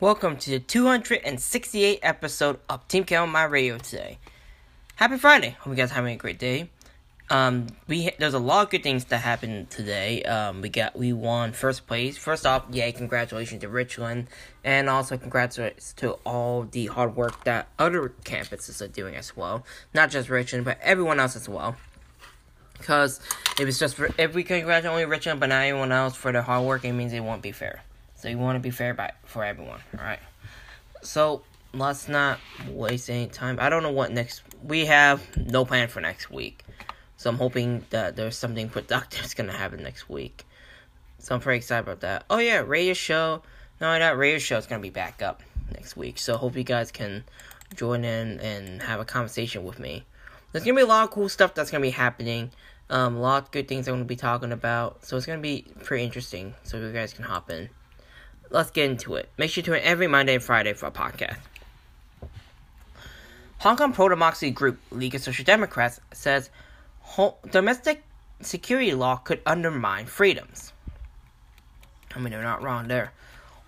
Welcome to the 268 episode of Team Keho My Radio today. Happy Friday! Hope you guys are having a great day. Um, we there's a lot of good things that happened today. Um, we got we won first place. First off, yay! Congratulations to Richland, and also congratulations to all the hard work that other campuses are doing as well. Not just Richland, but everyone else as well. Because if it's just if we congratulate only Richland, but not anyone else for their hard work, it means it won't be fair. So you want to be fair by for everyone. All right. So let's not waste any time. I don't know what next. We have no plan for next week. So I'm hoping that there's something productive that's gonna happen next week. So I'm pretty excited about that. Oh yeah, radio show. No, that radio show is gonna be back up next week. So hope you guys can join in and have a conversation with me. There's gonna be a lot of cool stuff that's gonna be happening. Um, a lot of good things I'm gonna be talking about. So it's gonna be pretty interesting. So you guys can hop in. Let's get into it. Make sure to tune in every Monday and Friday for a podcast. Hong Kong pro-democracy group League of Social Democrats says domestic security law could undermine freedoms. I mean, they're not wrong there.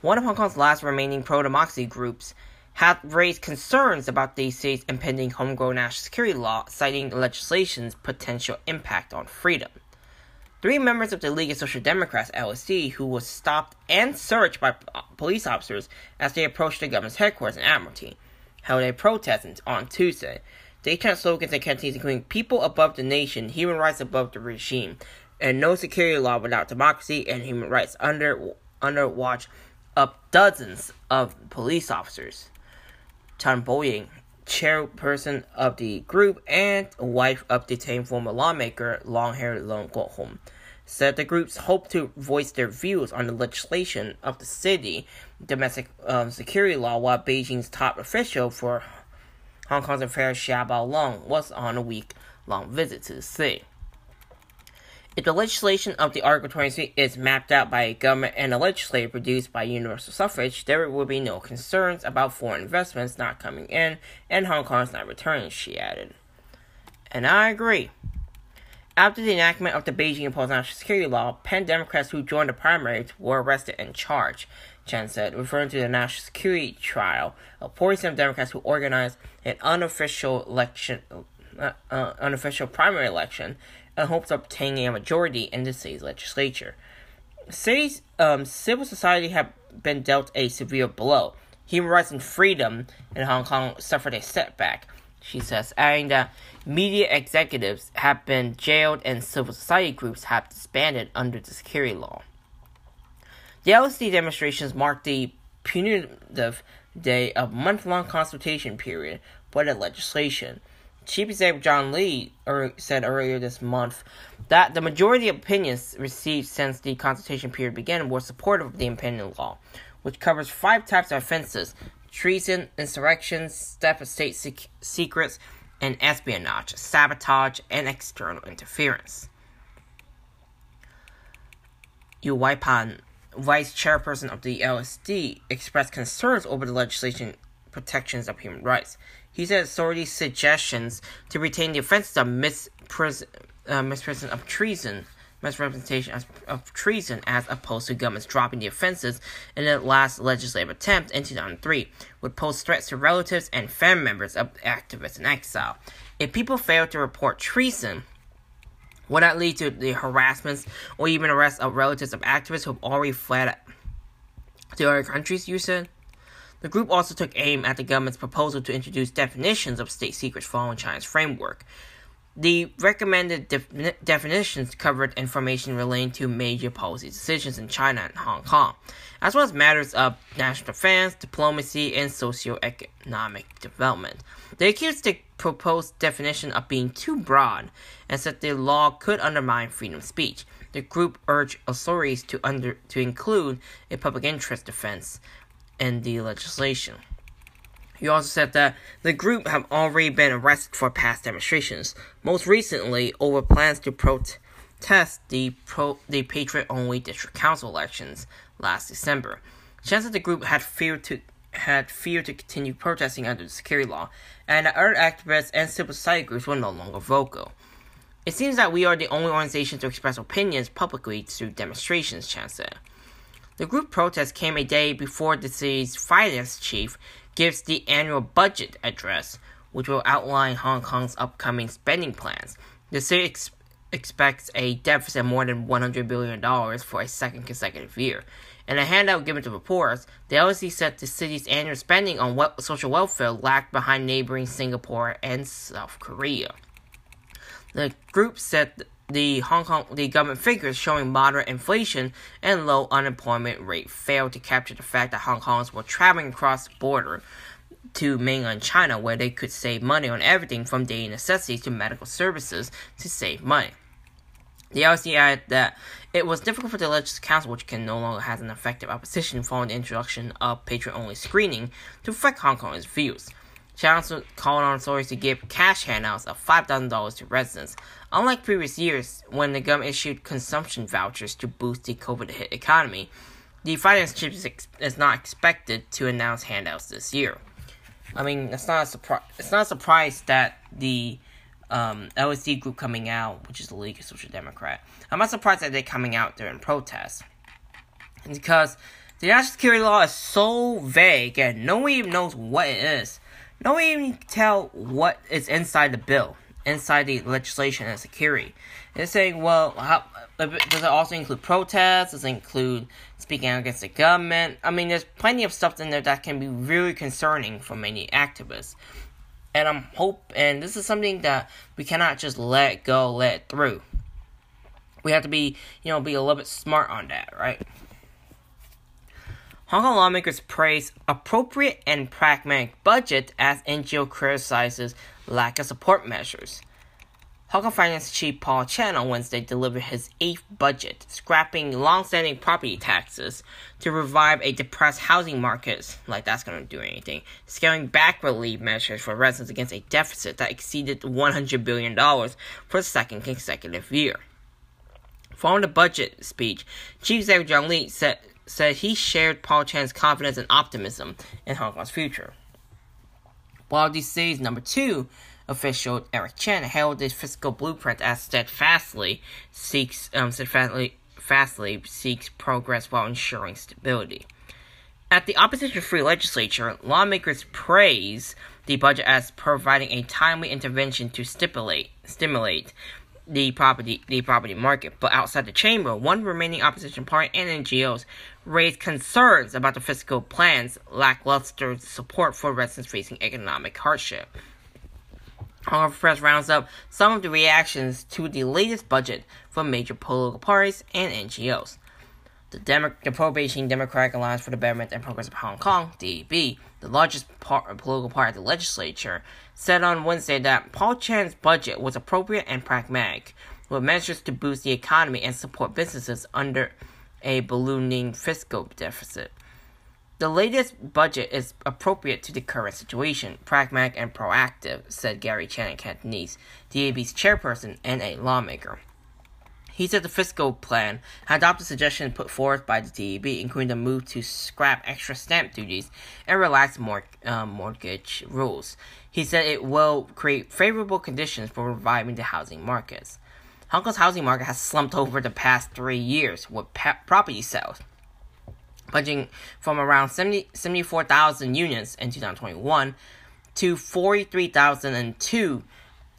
One of Hong Kong's last remaining pro-democracy groups had raised concerns about the state's impending homegrown national security law, citing the legislation's potential impact on freedom. Three members of the League of Social Democrats (LSD), who was stopped and searched by p- uh, police officers as they approached the government's headquarters in Admiralty, held a protest on Tuesday. They chant slogans and canteens including "People above the nation, human rights above the regime," and "No security law without democracy and human rights." Under under watch up dozens of police officers. Tan Boying, chairperson of the group and wife of detained former lawmaker long-haired Leung Kwok-hung, said the groups hope to voice their views on the legislation of the city domestic um, security law while Beijing's top official for Hong Kong's affairs Xia Baolong was on a week-long visit to the city. If the legislation of the Article 23 is mapped out by a government and a legislature produced by universal suffrage, there will be no concerns about foreign investments not coming in and Hong Kong's not returning, she added. And I agree. After the enactment of the Beijing imposed national security law, Pan Democrats who joined the primaries were arrested and charged, Chen said, referring to the national security trial of 47 Democrats who organized an unofficial election, uh, uh, unofficial primary election in hopes of obtaining a majority in the city's legislature. City's um, civil society have been dealt a severe blow. Human rights and freedom in Hong Kong suffered a setback, she says, adding that media executives have been jailed and civil society groups have disbanded under the security law. The LSD demonstrations marked the punitive day of month-long consultation period for the legislation. Chief Executive John Lee er, said earlier this month that the majority of opinions received since the consultation period began were supportive of the impending law, which covers five types of offenses treason, insurrections, theft of state sec- secrets, and espionage, sabotage, and external interference. Yu Waipan, vice chairperson of the LSD, expressed concerns over the legislation protections of human rights. He said authorities' suggestions to retain the offenses of mispres- uh, of treason, misrepresentation as, of treason, as opposed to governments dropping the offenses in the last legislative attempt in 2003, would pose threats to relatives and family members of activists in exile. If people fail to report treason, would that lead to the harassments or even arrest of relatives of activists who have already fled to other countries? You said. The group also took aim at the government's proposal to introduce definitions of state secrets following China's framework. The recommended def- definitions covered information relating to major policy decisions in China and Hong Kong, as well as matters of national defense, diplomacy, and socio-economic development. They accused the proposed definition of being too broad and said the law could undermine freedom of speech. The group urged authorities to under to include a public interest defense in the legislation. He also said that the group have already been arrested for past demonstrations, most recently over plans to protest the pro the Patriot only district council elections last December. Chance that the group had feared to had feared to continue protesting under the security law, and other activists and civil society groups were no longer vocal. It seems that we are the only organization to express opinions publicly through demonstrations, Chan said. The group protest came a day before the city's finance chief gives the annual budget address, which will outline Hong Kong's upcoming spending plans. The city ex- expects a deficit more than $100 billion for a second consecutive year. In a handout given to reporters, the LSE said the city's annual spending on we- social welfare lagged behind neighboring Singapore and South Korea. The group said the Hong Kong the government figures showing moderate inflation and low unemployment rate failed to capture the fact that Hong Kongers were traveling across the border to mainland China where they could save money on everything from daily necessities to medical services to save money. The LSE added that it was difficult for the Legislative Council, which can no longer have an effective opposition following the introduction of Patriot-only screening, to affect Hong Kongers' views. Chancellor called on authorities to give cash handouts of $5,000 to residents, unlike previous years when the government issued consumption vouchers to boost the COVID hit economy. The finance chief is, ex- is not expected to announce handouts this year. I mean, it's not a surprise. It's not a surprise that the um, LSD group coming out, which is the League of Social Democrat, I'm not surprised that they're coming out during protests, because the national security law is so vague and no one even knows what it is. No one even tell what is inside the bill, inside the legislation and security. They're saying, well, how, does it also include protests? Does it include speaking out against the government? I mean, there's plenty of stuff in there that can be really concerning for many activists. And I'm hope, and this is something that we cannot just let go, let through. We have to be, you know, be a little bit smart on that, right? Hong Kong lawmakers praise appropriate and pragmatic budget as NGO criticizes lack of support measures. Hong Kong Finance Chief Paul Chan on Wednesday delivered his eighth budget, scrapping long-standing property taxes to revive a depressed housing market. Like that's to do anything. Scaling back relief measures for residents against a deficit that exceeded $100 billion for the second consecutive year. Following the budget speech, Chief Executive John Lee said said he shared Paul Chan's confidence and optimism in Hong Kong's future. While DC's number two official Eric Chen hailed this fiscal blueprint as steadfastly seeks um, steadfastly fastly seeks progress while ensuring stability. At the opposition-free legislature, lawmakers praise the budget as providing a timely intervention to stipulate, stimulate the property the property market. But outside the chamber, one remaining opposition party and NGOs raised concerns about the fiscal plan's lackluster support for residents facing economic hardship. However, press rounds up some of the reactions to the latest budget from major political parties and NGOs. The, Demo- the pro-Beijing Democratic Alliance for the Betterment and Progress of Hong Kong (DAB), the largest par- political party of the legislature, said on Wednesday that Paul Chan's budget was appropriate and pragmatic, with measures to boost the economy and support businesses under a ballooning fiscal deficit. The latest budget is appropriate to the current situation, pragmatic and proactive, said Gary Chan in Cantonese, DAB's chairperson and a lawmaker. He said the fiscal plan had adopted suggestions put forth by the DAB, including the move to scrap extra stamp duties and relax mor- uh, mortgage rules. He said it will create favorable conditions for reviving the housing markets. Hong Kong's housing market has slumped over the past three years with pa- property sales, plunging from around 70, 74,000 units in 2021 to 43,002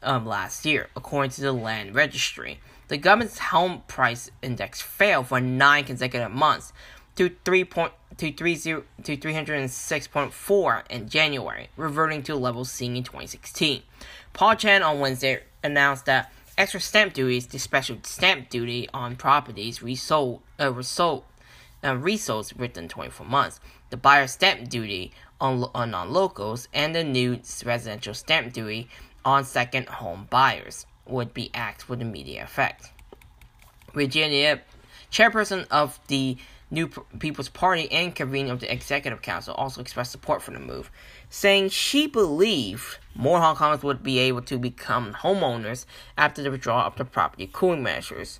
um, last year, according to the Land Registry. The government's home price index fell for nine consecutive months to 3 point, to 30 to 306.4 in January, reverting to levels seen in 2016. Paul Chan on Wednesday announced that extra stamp duties, the special stamp duty on properties resold, uh, resold, uh, resold within 24 months, the buyer stamp duty on, on non-locals, and the new residential stamp duty on second home buyers would be acts with immediate effect. Regina Ip, chairperson of the New People's Party and convener of the Executive Council, also expressed support for the move, saying she believed more Hong Kongers would be able to become homeowners after the withdrawal of the property cooling measures.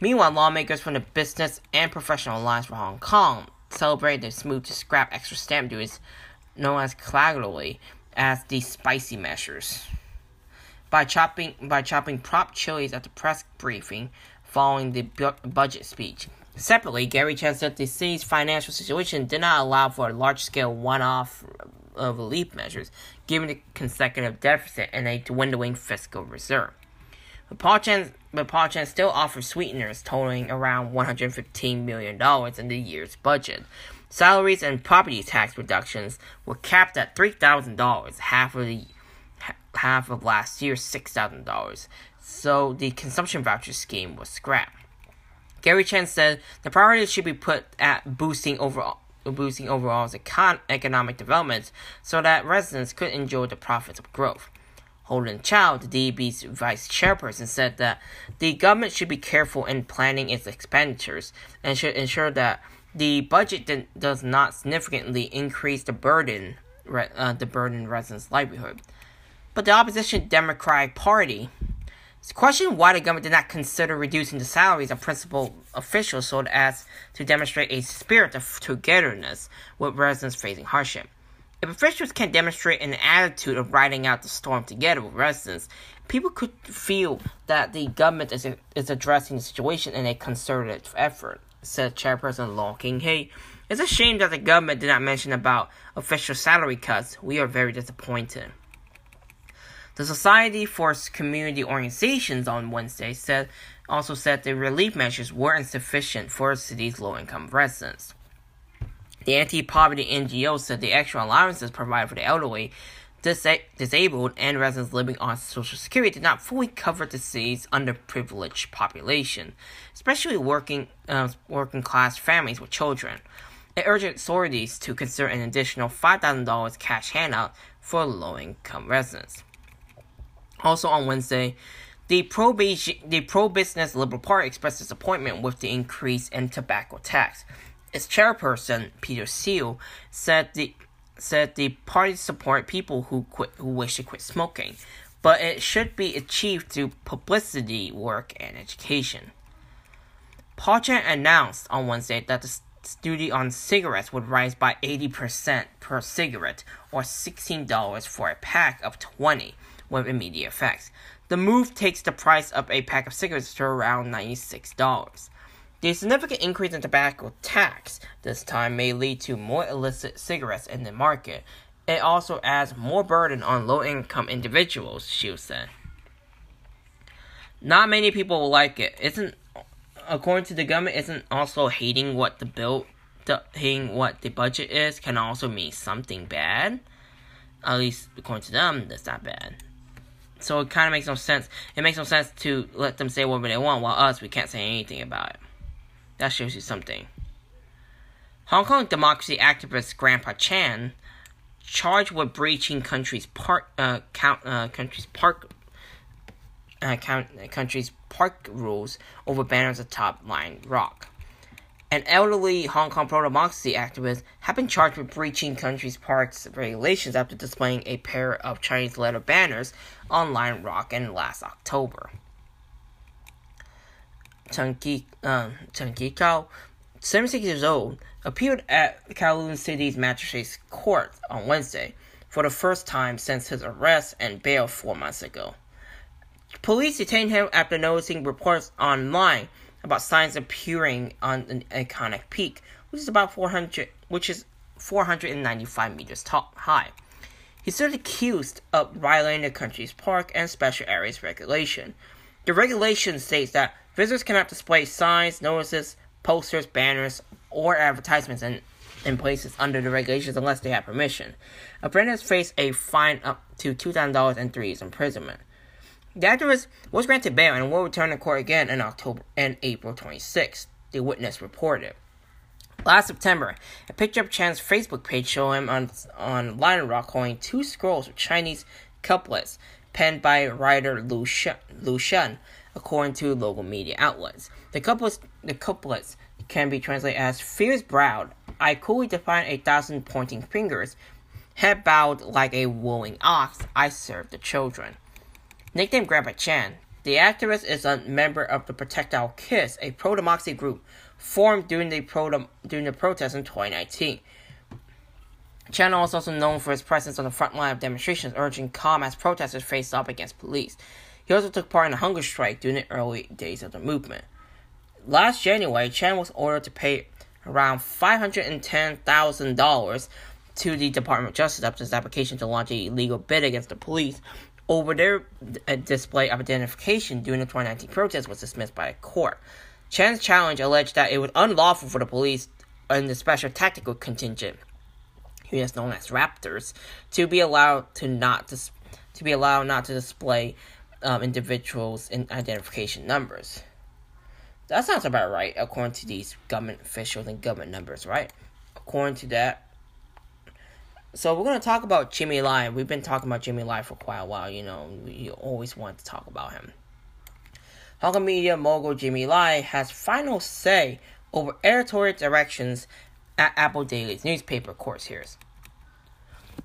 Meanwhile, lawmakers from the Business and Professional Alliance for Hong Kong celebrated this move to scrap extra stamp duties, known as colloquially as the spicy measures. By chopping by chopping prop chilies at the press briefing following the bu- budget speech. Separately, Gary Chan said the city's financial situation did not allow for a large-scale one-off of relief measures, given the consecutive deficit and a dwindling fiscal reserve. But Paul Chan, but Paul Chan still offers sweeteners totaling around $115 million in the year's budget. Salaries and property tax reductions were capped at $3,000, half of the half of last year's $6,000. So the consumption voucher scheme was scrapped. Gary Chan said the priority should be put at boosting overall boosting overall econ- economic development so that residents could enjoy the profits of growth. Holden Chow, the DB's vice chairperson, said that the government should be careful in planning its expenditures and should ensure that the budget does not significantly increase the burden uh, the burden residents' livelihood. But the opposition Democratic Party questioned why the government did not consider reducing the salaries of principal officials so as to demonstrate a spirit of togetherness with residents facing hardship. If officials can demonstrate an attitude of riding out the storm together with residents, people could feel that the government is, is addressing the situation in a concerted effort, said Chairperson Lo Kin-hei. It's a shame that the government did not mention about official salary cuts. We are very disappointed. The Society for Community Organizations on Wednesday said also said the relief measures were insufficient for the city's low-income residents. The anti-poverty NGO said the extra allowances provided for the elderly, dis- disabled, and residents living on Social Security did not fully cover the city's underprivileged population, especially working uh, working class families with children. It urged authorities to consider an additional $5,000 cash handout for low-income residents. Also on Wednesday, the pro the pro business Liberal Party expressed disappointment with the increase in tobacco tax. Its chairperson Peter Shiu said the said the party support people who quit who wish to quit smoking, but it should be achieved through publicity work and education. Paul Chan announced on Wednesday that the duty on cigarettes would rise by 80% per cigarette, or $16 for a pack of 20 with immediate effects. The move takes the price of a pack of cigarettes to around $96. The significant increase in tobacco tax this time may lead to more illicit cigarettes in the market. It also adds more burden on low income individuals, Shiu said. Not many people will like it. Isn't according to the government, isn't also hating what the bill hating what the budget is can also mean something bad. At least according to them, that's not bad. So it kind of makes no sense. It makes no sense to let them say whatever they want, while us, we can't say anything about it. That shows you something. Hong Kong democracy activist Grandpa Chan, charged with breaching country's park, uh, count, uh, country's park, uh, count, country's park rules over banners atop Lion Rock. An elderly Hong Kong pro-democracy activist had been charged with breaching country's parks regulations after displaying a pair of Chinese letter banners on Lion Rock in last October. Chen Kikao, um, 76 years old, appeared at Kowloon City's magistrate's court on Wednesday for the first time since his arrest and bail four months ago. Police detained him after noticing reports online about signs appearing on an iconic peak, which is about 400, which is 495 meters tall, high. He stood accused of violating the country's park and special areas regulation. The regulation states that visitors cannot display signs, notices, posters, banners, or advertisements in in places under the regulations unless they have permission. Apprentice faced a fine up to $2,000 and three years imprisonment. The activist was granted bail and will return to court again in October and April 26, the witness reported. Last September, a picture of Chan's Facebook page showed him on on Lion Rock holding two scrolls with Chinese couplets penned by writer Lu Xun, according to local media outlets. The couplets, the couplets can be translated as fierce browed. I coolly define a thousand pointing fingers. Head bowed like a wooing ox, I serve the children. Nicknamed Grandpa Chan, the activist is a member of the Protectile Kiss, a pro-democracy group formed during the pro during the protests in 2019. Chan is also known for his presence on the front line of demonstrations urging calm as protesters faced up against police. He also took part in a hunger strike during the early days of the movement. Last January, Chan was ordered to pay around $510,000 to the Department of Justice after his application to launch a legal bid against the police over their uh, display of identification during the 2019 protest was dismissed by a court. Chan's challenge alleged that it was unlawful for the police and the special tactical contingent, who is known as Raptors, to be allowed to not dis- to be allowed not to display um, individuals' in identification numbers. That sounds about right, according to these government officials and government numbers, right? According to that. So we're gonna talk about Jimmy Lai. We've been talking about Jimmy Lai for quite a while. You know, you always want to talk about him. Hong Kong media mogul Jimmy Lai has final say over editorial directions at Apple Daily's newspaper course hears.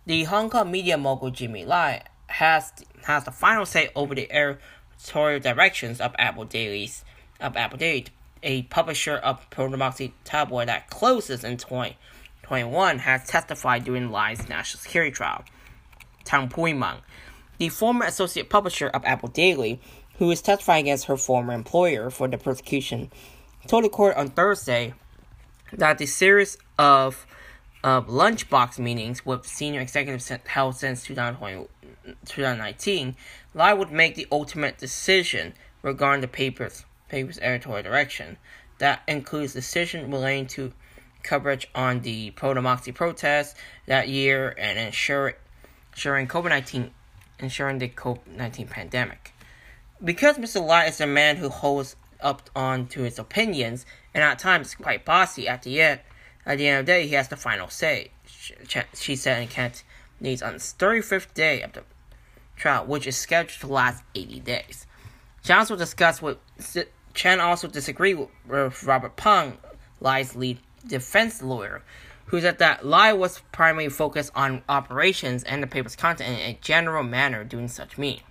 The Hong Kong media mogul Jimmy Lai has has the final say over the editorial directions of Apple Daily's of Apple Daily, a publisher of pro-democracy tabloid that closes in 2021, has testified during Lai's national security trial. Tang Pui Puimang, the former associate publisher of Apple Daily, who is testifying against her former employer for the prosecution, told the court on Thursday that the series of lunchbox meetings with senior executives held since 2019, Lai would make the ultimate decision regarding the paper's paper's editorial direction. That includes decision relating to coverage on the pro-democracy protests that year and ensure, ensuring COVID-19 ensuring the COVID-19 pandemic. Because Mr. Lai is a man who holds up on to his opinions and at times quite bossy at the end at the end of the day he has the final say, she said in Kent Needs on the 35th day of the trial, which is scheduled to last 80 days. Chan also discussed with Chan also disagreed with, Robert Pang, Lai's lead defense lawyer, who said that Lai was primarily focused on operations and the paper's content in a general manner during such meetings.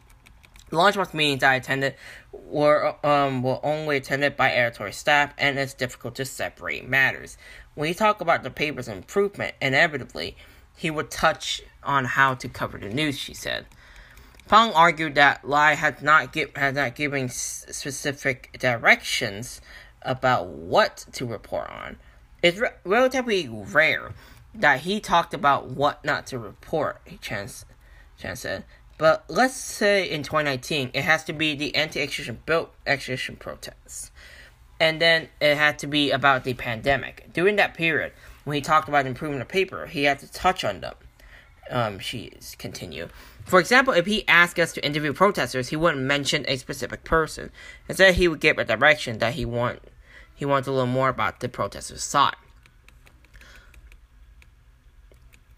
Lunchbox meetings I attended were um were only attended by editorial staff, and it's difficult to separate matters. When he talked about the paper's improvement, inevitably he would touch on how to cover the news. She said. Pang argued that Lai had not give, had not given specific directions about what to report on. It's re- relatively rare that he talked about what not to report. Chan, Chan said. But let's say in 2019, it has to be the anti-extradition bill, extradition protests, and then it had to be about the pandemic. During that period, when he talked about improving the paper, he had to touch on them. Um, she continue. For example, if he asked us to interview protesters, he wouldn't mention a specific person. Instead, he would give a direction that he want he wanted to learn more about the protesters' side.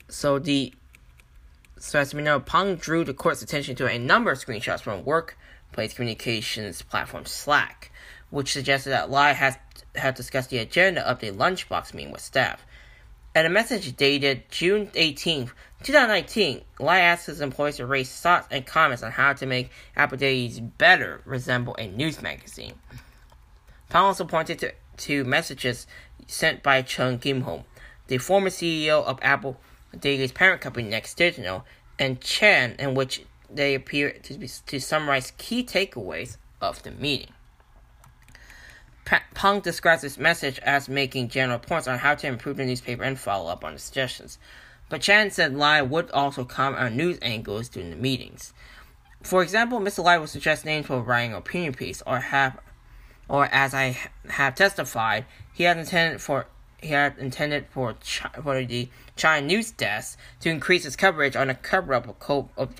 So the so as we know, Pang drew the court's attention to a number of screenshots from workplace communications platform Slack, which suggested that Lai has had discussed the agenda of the lunchbox meeting with staff. In a message dated June 18, 2019, Lai asked his employees to raise thoughts and comments on how to make Apple Dailies better resemble a news magazine. Pang also pointed to, to messages sent by Cheung Kim-hung, the former CEO of Apple Daily's parent company Next Digital, and Chan, in which they appear to, be, to summarize key takeaways of the meeting. Pang describes this message as making general points on how to improve the newspaper and follow up on the suggestions. But Chan said Lai would also comment on news angles during the meetings. For example, Mr. Lai would suggest names for writing opinion piece, or have, or as I have testified, he had intended for he had intended for for the China news desk to increase its coverage on the cover up of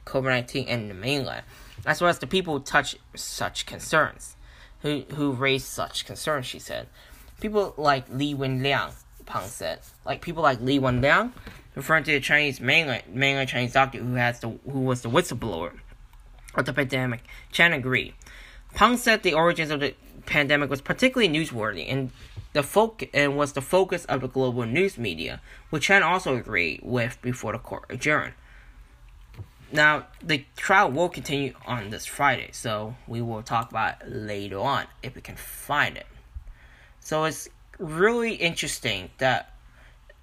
COVID nineteen in the mainland, as well as the people who touch such concerns, who who raised such concerns. She said, people like Li Wenliang, Pang said, like people like Li Wenliang, referring to the Chinese mainland mainland Chinese doctor who has the who was the whistleblower of the pandemic. Chan agreed. Pang said the origins of the pandemic was particularly newsworthy and the folk and was the focus of the global news media, which Chan also agreed with before the court adjourned. Now, the trial will continue on this Friday, so we will talk about it later on if we can find it. So it's really interesting that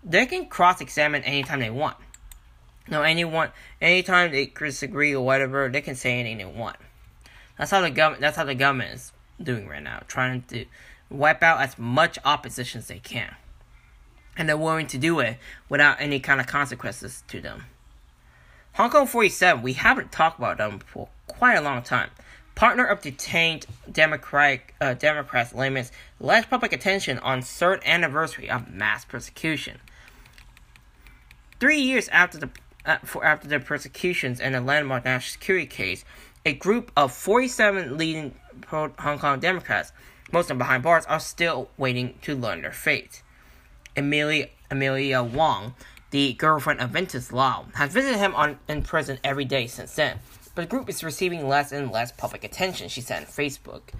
they can cross examine anytime they want. Now, anyone, anytime they disagree or whatever, they can say anything they want. That's how the government. That's how the government is doing right now, trying to wipe out as much opposition as they can, and they're willing to do it without any kind of consequences to them. Hong Kong 47. We haven't talked about them for quite a long time. Partner of detained Democratic uh, Democrats laments less public attention on third anniversary of mass persecution. Three years after the uh, for after the persecutions and the landmark national security case, a group of 47 leading Hong Kong Democrats, most of them behind bars, are still waiting to learn their fate. Amelia, Amelia Wong, the girlfriend of Ventus Lau, has visited him on, in prison every day since then, but the group is receiving less and less public attention, she said on Facebook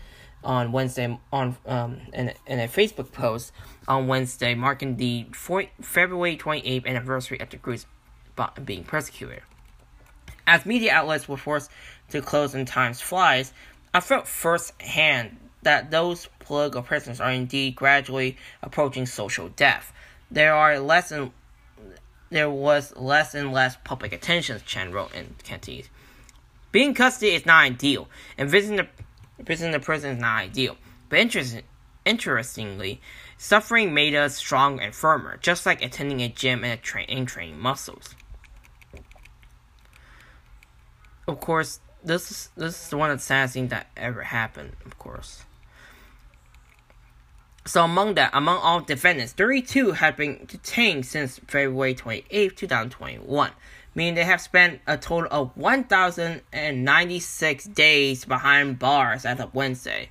on Wednesday on um, in, in a Facebook post on Wednesday marking the 4, February 28th anniversary of the group's being persecuted. As media outlets were forced to close in times flies, I felt firsthand that those political prisoners are indeed gradually approaching social death. There are less and there was less and less public attention, Chen wrote in Cantonese. Being in custody is not ideal, and visiting the, visiting the prison is not ideal. But interest, interestingly, suffering made us stronger and firmer, just like attending a gym and, a tra- and training muscles. Of course, this is this is one of the saddest things that ever happened, of course. So among that, among all defendants, 32 have been detained since February 28, 2021, meaning they have spent a total of 1,096 days behind bars as of Wednesday.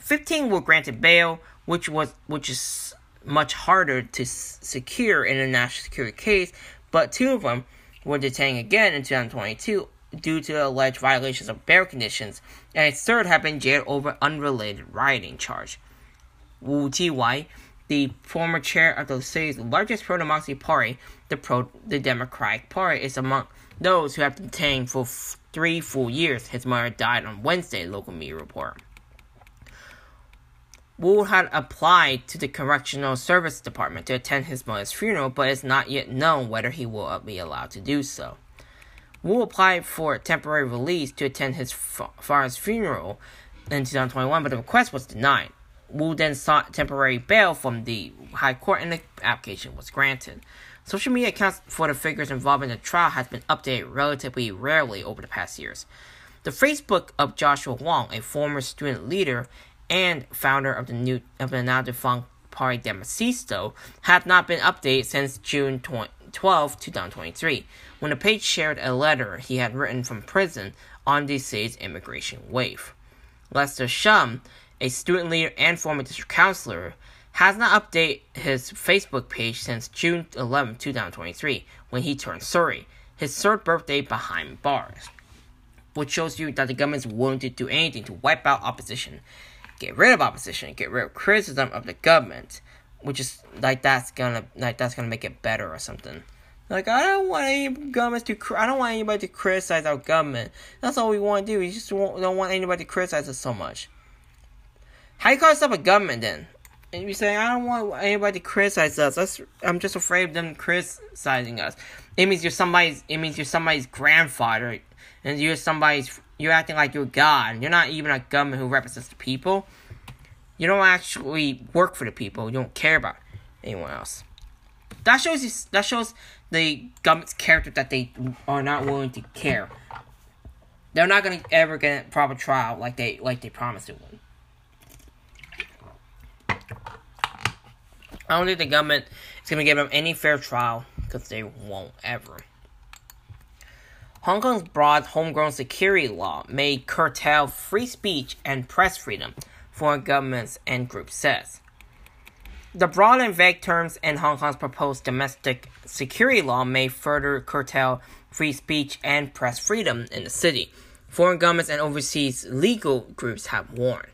15 were granted bail, which was which is much harder to secure in a national security case, but two of them were detained again in 2022 due to alleged violations of bail conditions, and a third had been jailed over unrelated rioting charge. Wu Chi-wai, the former chair of the city's largest pro-democracy party, the pro the Democratic Party, is among those who have been detained for f- three full years. His mother died on Wednesday, local media report. Wu had applied to the Correctional Service Department to attend his mother's funeral, but it's not yet known whether he will be allowed to do so. Wu applied for temporary release to attend his father's funeral in 2021, but the request was denied. Wu then sought temporary bail from the High Court, and the application was granted. Social media accounts for the figures involved in the trial has been updated relatively rarely over the past years. The Facebook of Joshua Wong, a former student leader and founder of the new of the now defunct Party Democracisto, have not been updated since June 20, 12, 2023, when the page shared a letter he had written from prison on the DC's immigration wave. Lester Shum, a student leader and former district counselor, has not updated his Facebook page since June 11, 2023, when he turned 30, his third birthday behind bars. Which shows you that the government is willing to do anything to wipe out opposition, get rid of opposition, get rid of criticism of the government, which is like that's gonna like that's gonna make it better or something. Like I don't want any governments to. I don't want anybody to criticize our government. That's all we want to do. We just don't want anybody to criticize us so much. How you call yourself a government then? And you say I don't want anybody to criticize us. That's, I'm just afraid of them criticizing us. It means you're somebody's. It means you're somebody's grandfather, and you're somebody's. You're acting like you're God. You're not even a government who represents the people. You don't actually work for the people. You don't care about anyone else. That shows you, that shows the government's character that they are not willing to care. They're not gonna ever get a proper trial like they like they promised it would. I don't think the government is going to give them any fair trial because they won't ever. Hong Kong's broad homegrown security law may curtail free speech and press freedom, foreign governments and groups says. The broad and vague terms in Hong Kong's proposed domestic security law may further curtail free speech and press freedom in the city. Foreign governments and overseas legal groups have warned.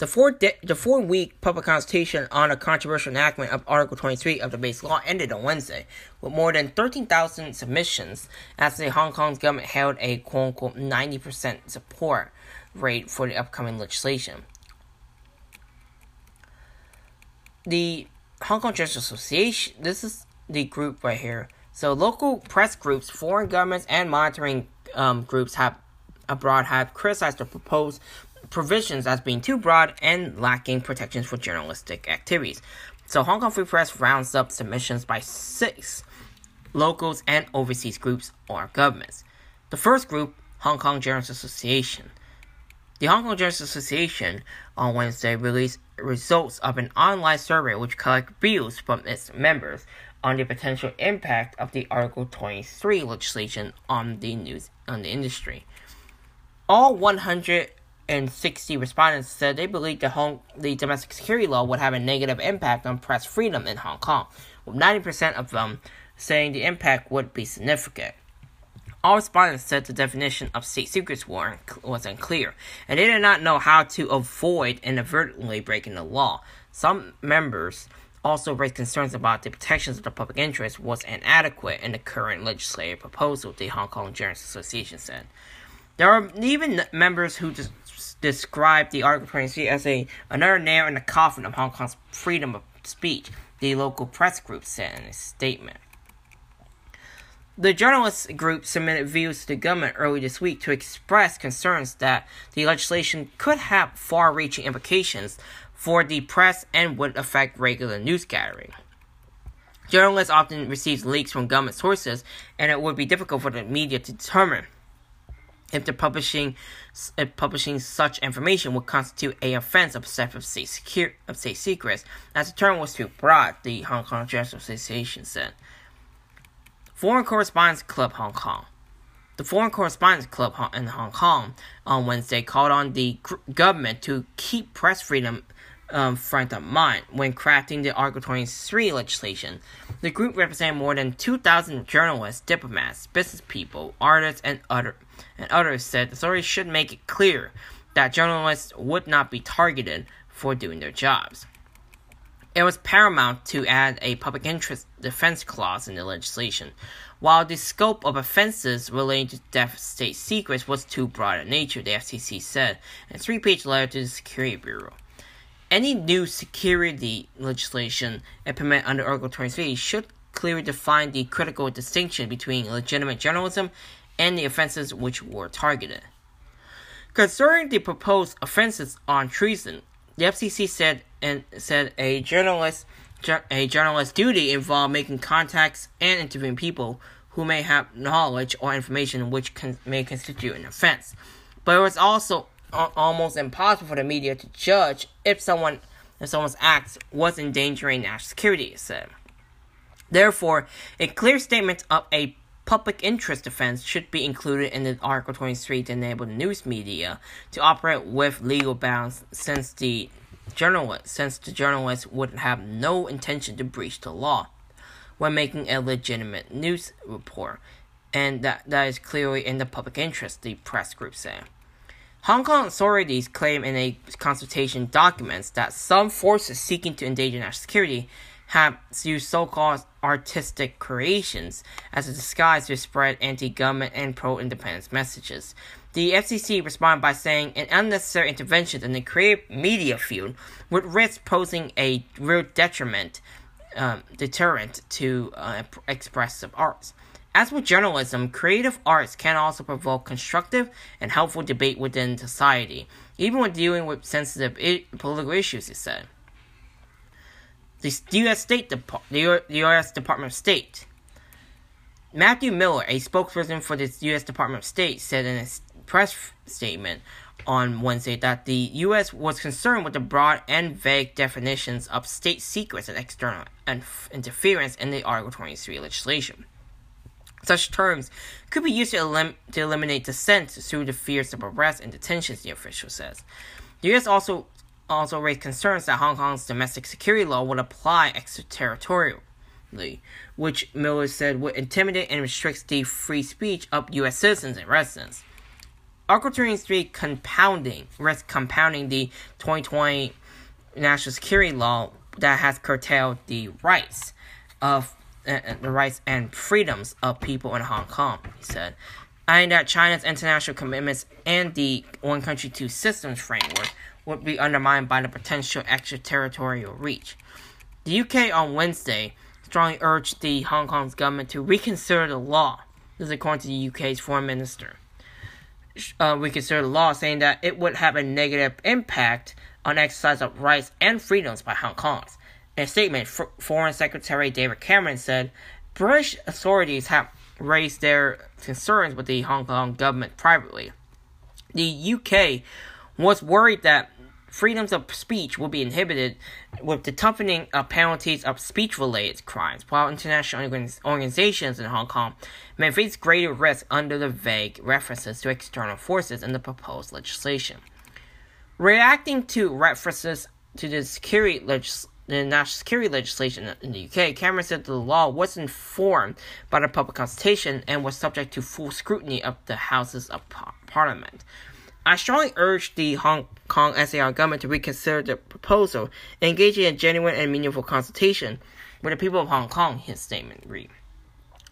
The four, de- the four week public consultation on a controversial enactment of Article 23 of the base law ended on Wednesday, with more than 13,000 submissions as the Hong Kong's government held a quote unquote 90% support rate for the upcoming legislation. The Hong Kong Journalists Association, this is the group right here. So, local press groups, foreign governments, and monitoring um, groups have abroad have criticized the proposed provisions as being too broad and lacking protections for journalistic activities. So Hong Kong Free Press rounds up submissions by six locals and overseas groups or governments. The first group, Hong Kong Journalists Association. The Hong Kong Journalists Association on Wednesday released results of an online survey which collected views from its members on the potential impact of the Article 23 legislation on the news on the industry. All 100 and 60 respondents said they believed the, Hong, the domestic security law would have a negative impact on press freedom in Hong Kong, with 90% of them saying the impact would be significant. All respondents said the definition of state secrets was unclear, and they did not know how to avoid inadvertently breaking the law. Some members also raised concerns about the protections of the public interest was inadequate in the current legislative proposal, the Hong Kong Journalists Association said. There are even members who just described the Article 23 as a another nail in the coffin of Hong Kong's freedom of speech, the local press group said in a statement. The journalist group submitted views to the government early this week to express concerns that the legislation could have far reaching implications for the press and would affect regular news gathering. Journalists often receive leaks from government sources, and it would be difficult for the media to determine if the publishing publishing such information would constitute a offense of theft of state of state secrets, as the term was too broad, the Hong Kong Journalists Association said. Foreign Correspondents Club Hong Kong. The Foreign Correspondents Club in Hong Kong on Wednesday called on the government to keep press freedom um, front of mind when crafting the Article 23 legislation. The group represented more than 2,000 journalists, diplomats, business people, artists, and other and others said the story should make it clear that journalists would not be targeted for doing their jobs. It was paramount to add a public interest defense clause in the legislation, while the scope of offenses relating to theft state secrets was too broad in nature, the FCC said in a three page letter to the Security Bureau. Any new security legislation implemented under Article 23 should clearly define the critical distinction between legitimate journalism and the offenses which were targeted. Concerning the proposed offenses on treason, the FCC said and said a journalist a journalist's duty involved making contacts and interviewing people who may have knowledge or information which may constitute an offense. But it was also almost impossible for the media to judge if someone if someone's acts was endangering national security, it said. Therefore, a clear statement of a public interest defense should be included in the Article 23 to enable the news media to operate with legal bounds since the journalist since the journalist would have no intention to breach the law when making a legitimate news report and that, that is clearly in the public interest, the press group said. Hong Kong authorities claim in a consultation documents that some forces seeking to endanger national security have used so-called artistic creations as a disguise to spread anti-government and pro-independence messages. The FCC responded by saying an unnecessary intervention in the creative media field would risk posing a real detriment, um, deterrent to uh, expressive arts. As with journalism, creative arts can also provoke constructive and helpful debate within society, even when dealing with sensitive I- political issues, he said. The U.S. State Dep- the the U.S. Department of State. Matthew Miller, a spokesperson for the U.S. Department of State, said in a press statement, on Wednesday that the U.S. was concerned with the broad and vague definitions of state secrets and external interference in the Article 23 legislation. Such terms could be used to, elim- to eliminate dissent through the fears of arrest and detentions, the official says. The U.S. also also raised concerns that Hong Kong's domestic security law would apply extraterritorially, which Miller said would intimidate and restrict the free speech of U.S. citizens and residents. Article 23 compounding risk compounding the 2020 national security law that has curtailed the rights of uh, uh, the rights and freedoms of people in Hong Kong, he said, adding that China's international commitments and the one country two systems framework would be undermined by the potential extraterritorial reach. The UK on Wednesday strongly urged the Hong Kong's government to reconsider the law. This is according to the UK's foreign minister uh, reconsider the law, saying that it would have a negative impact on exercise of rights and freedoms by Hong Kongers. In a statement, F- Foreign Secretary David Cameron said British authorities have raised their concerns with the Hong Kong government privately. The UK was worried that freedoms of speech will be inhibited with the toughening of penalties of speech related crimes, while international organizations in Hong Kong may face greater risk under the vague references to external forces in the proposed legislation. Reacting to references to the security legis- the national security legislation in the UK, Cameron said the law was informed by the public consultation and was subject to full scrutiny of the Houses of par- Parliament. I strongly urge the Hong Kong SAR government to reconsider the proposal engage in genuine and meaningful consultation with the people of Hong Kong, his statement read.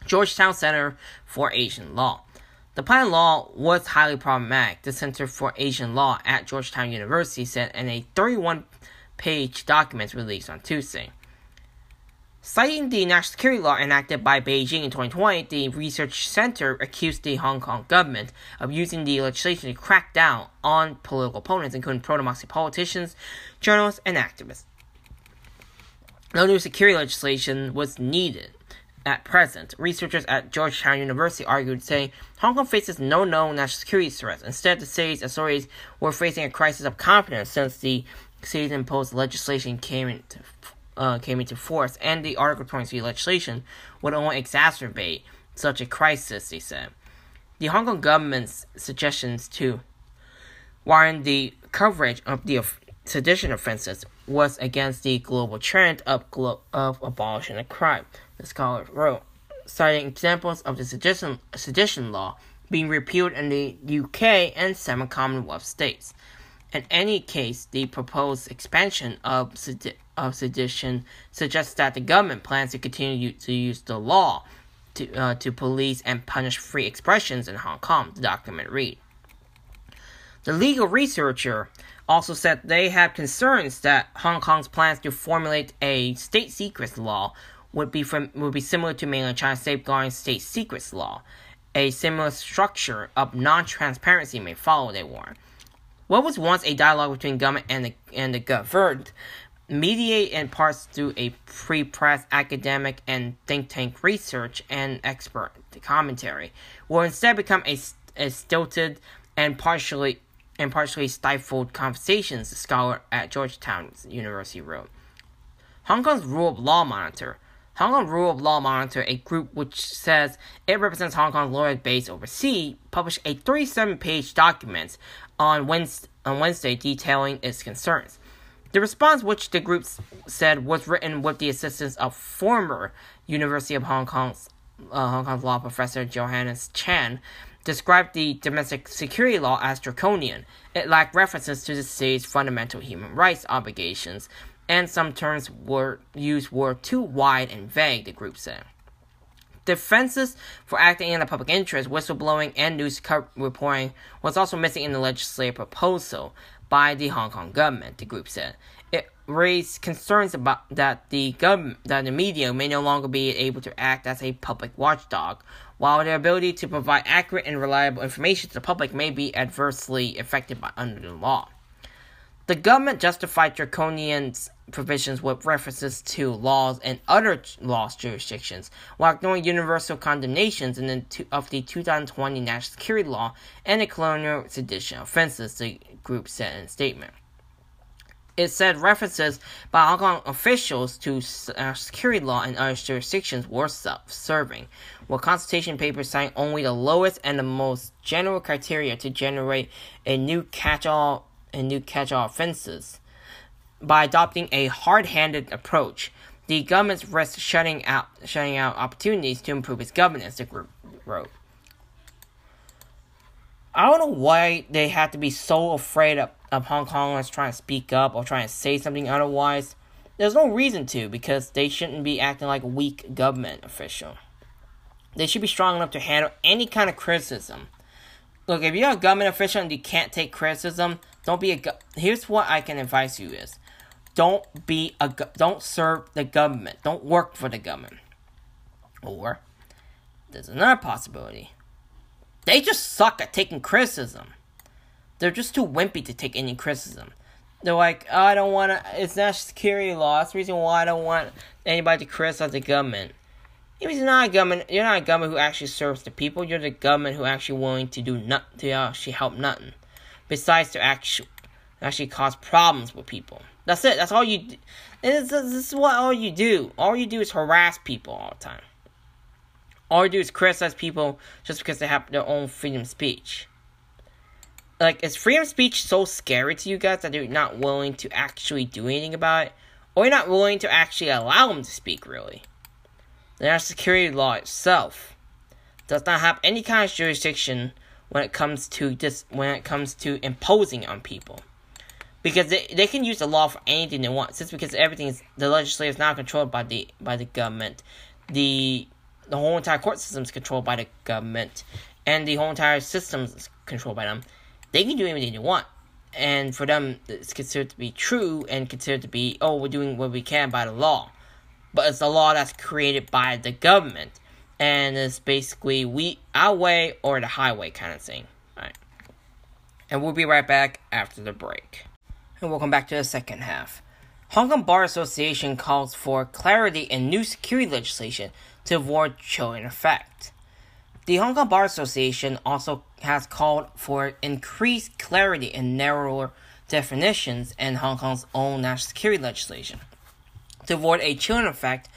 Georgetown Center for Asian Law. The plan law was highly problematic, the Center for Asian Law at Georgetown University said in a 31 page document released on Tuesday. Citing the national security law enacted by Beijing in 2020, the research center accused the Hong Kong government of using the legislation to crack down on political opponents, including pro-democracy politicians, journalists, and activists. No new security legislation was needed at present. Researchers at Georgetown University argued, saying Hong Kong faces no known national security threats. Instead, the city's authorities were facing a crisis of confidence since the city's imposed legislation came into uh, came into force, and the Article 23 legislation would only exacerbate such a crisis, they said. The Hong Kong government's suggestions to widen the coverage of the sedition offenses was against the global trend of, glo- of abolishing the crime, the scholar wrote, citing examples of the sedition, sedition law being repealed in the UK and seven Commonwealth states. In any case, the proposed expansion of, sedi- of sedition suggests that the government plans to continue to use the law to, uh, to police and punish free expressions in Hong Kong, the document read. The legal researcher also said they have concerns that Hong Kong's plans to formulate a state secrets law would be from, would be similar to mainland China's safeguarding state secrets law. A similar structure of non-transparency may follow, they warn. What was once a dialogue between government and the, and the governed, mediate in parts through a free press, academic, and think tank research and expert commentary, will instead become a, a stilted and partially and partially stifled conversations, the scholar at Georgetown University wrote. Hong Kong's Rule of Law Monitor. Hong Kong Rule of Law Monitor, a group which says it represents Hong Kong lawyers based overseas, published a 37 page document on Wednesday, on Wednesday detailing its concerns. The response, which the group said was written with the assistance of former University of Hong Kong's uh, Hong Kong's law professor Johannes Chan, described the domestic security law as draconian. It lacked references to the state's fundamental human rights obligations, and some terms were used were too wide and vague. The group said. Defenses for acting in the public interest, whistleblowing, and news reporting was also missing in the legislative proposal by the Hong Kong government, the group said. It raised concerns about that the government that the media may no longer be able to act as a public watchdog, while their ability to provide accurate and reliable information to the public may be adversely affected by under the law. The government justified draconian provisions with references to laws and other laws jurisdictions, while ignoring universal condemnations in the, of the 2020 national security law and the colonial sedition offenses, the group said in a statement. It said references by Hong Kong officials to uh, security law and other jurisdictions were self-serving, while consultation papers citing only the lowest and the most general criteria to generate a new catch-all and new catch-all offenses. By adopting a hard-handed approach, the government risks shutting out shutting out opportunities to improve its governance, the group wrote. I don't know why they have to be so afraid of, of Hong Kongers trying to speak up or trying to say something otherwise. There's no reason to because they shouldn't be acting like a weak government official. They should be strong enough to handle any kind of criticism. Look, if you're a government official and you can't take criticism, don't be a. Go- Here's what I can advise you: is don't be a. Go- don't serve the government. Don't work for the government. Or there's another possibility they just suck at taking criticism. They're just too wimpy to take any criticism. They're like, oh, I don't want to. It's national security law. That's the reason why I don't want anybody to criticize the government. You're not a government, you're not a government who actually serves the people. You're the government who actually willing to do nothing to uh, actually help nothing, besides to actually actually cause problems with people. That's it. That's all you. This is what all you do. All you do is harass people all the time all you do is criticize people just because they have their own freedom of speech. Like, is freedom of speech so scary to you guys that you're not willing to actually do anything about it? Or you're not willing to actually allow them to speak, really? The national security law itself does not have any kind of jurisdiction when it comes to this when it comes to imposing on people. Because they, they can use the law for anything they want, just because everything is the legislature is not controlled by the by the government. The the whole entire court system is controlled by the government, and the whole entire system is controlled by them. They can do anything they want, and for them, it's considered to be true and considered to be, oh, we're doing what we can by the law. But it's a law that's created by the government, and it's basically we our way or the highway kind of thing. Right. And we'll be right back after the break. And welcome back to the second half. Hong Kong Bar Association calls for clarity in new security legislation to avoid chilling effect. The Hong Kong Bar Association also has called for increased clarity and narrower definitions in Hong Kong's own national security legislation to avoid a chilling effect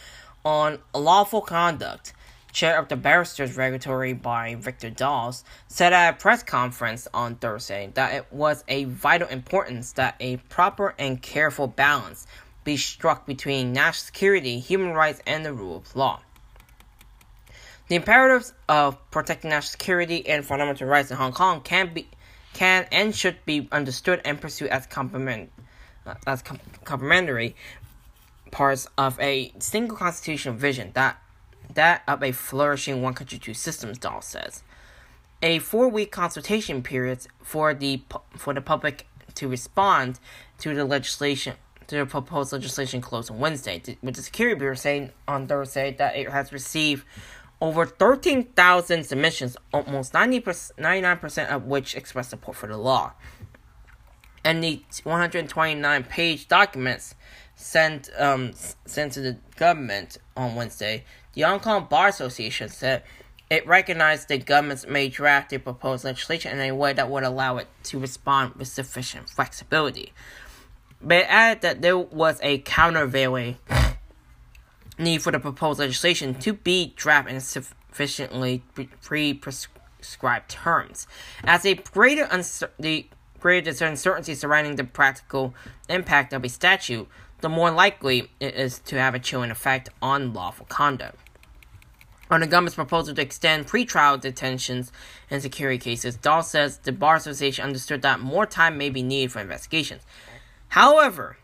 on lawful conduct. Chair of the Barristers Regulatory Body Victor Dawes said at a press conference on Thursday that it was a vital importance that a proper and careful balance be struck between national security, human rights, and the rule of law. The imperatives of protecting national security and fundamental rights in Hong Kong can be, can and should be understood and pursued as complement, uh, as com- complementary parts of a single constitutional vision that that of a flourishing one country two systems. Dawes says. A four-week consultation period for the for the public to respond to the legislation to the proposed legislation closed on Wednesday, with the Security Bureau saying on Thursday that it has received over 13,000 submissions, almost 90 99% of which express support for the law. And the 129 page documents sent, um, sent to the government on Wednesday, the Hong Kong Bar Association said it recognized the government's may draft a proposed legislation in a way that would allow it to respond with sufficient flexibility. But it added that there was a countervailing need for the proposed legislation to be drafted in sufficiently pre-prescribed terms. As a the greater uncertainty surrounding the practical impact of a statute, the more likely it is to have a chilling effect on lawful conduct. On the government's proposal to extend pretrial detentions in security cases, Dawes says the Bar Association understood that more time may be needed for investigations. However,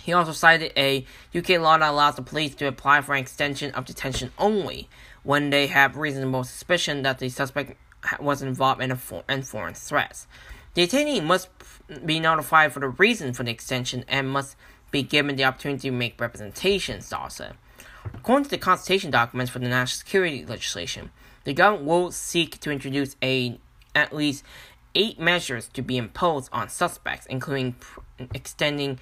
he also cited a UK law that allows the police to apply for an extension of detention only when they have reasonable suspicion that the suspect was involved in, a for- in foreign threats. The detainee must be notified for the reason for the extension and must be given the opportunity to make representations, said. According to the consultation documents for the national security legislation, the government will seek to introduce a at least eight measures to be imposed on suspects, including pr- extending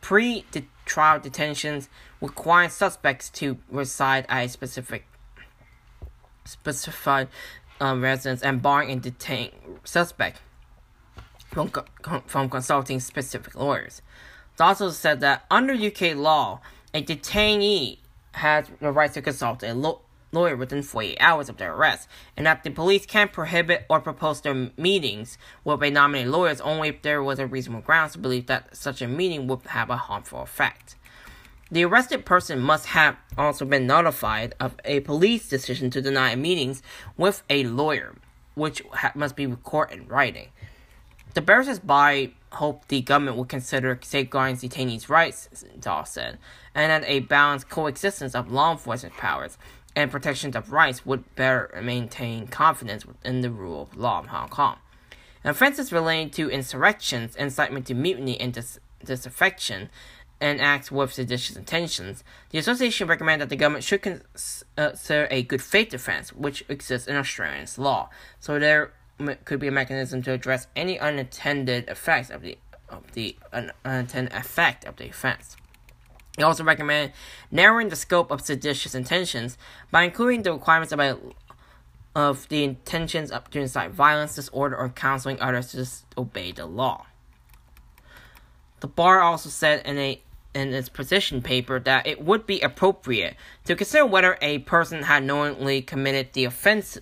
pre trial detentions, requiring suspects to reside at a specific specified um, residence, and barring a detained suspect from, from consulting specific lawyers. It also said that under UK law, a detainee has the right to consult a lo- lawyer within 48 hours of their arrest, and that the police can't prohibit or propose their meetings with a nominated lawyer only if there was a reasonable grounds to believe that such a meeting would have a harmful effect. The arrested person must have also been notified of a police decision to deny meetings with a lawyer, which ha- must be recorded in writing. The barristers by hope the government will consider safeguarding detainees' rights, said, and that a balanced coexistence of law enforcement powers and protections of rights would better maintain confidence in the rule of law in Hong Kong. Offenses relating to insurrections, incitement to mutiny, and dis- disaffection, and acts with seditious intentions, the association recommended that the government should consider uh, a good faith defense, which exists in Australian law. So there could be a mechanism to address any unintended effects of the of the unintended effect of the offense. He also recommended narrowing the scope of seditious intentions by including the requirements about of the intentions of to incite violence, disorder, or counseling others to disobey the law. The bar also said in a in its position paper that it would be appropriate to consider whether a person had knowingly committed the offense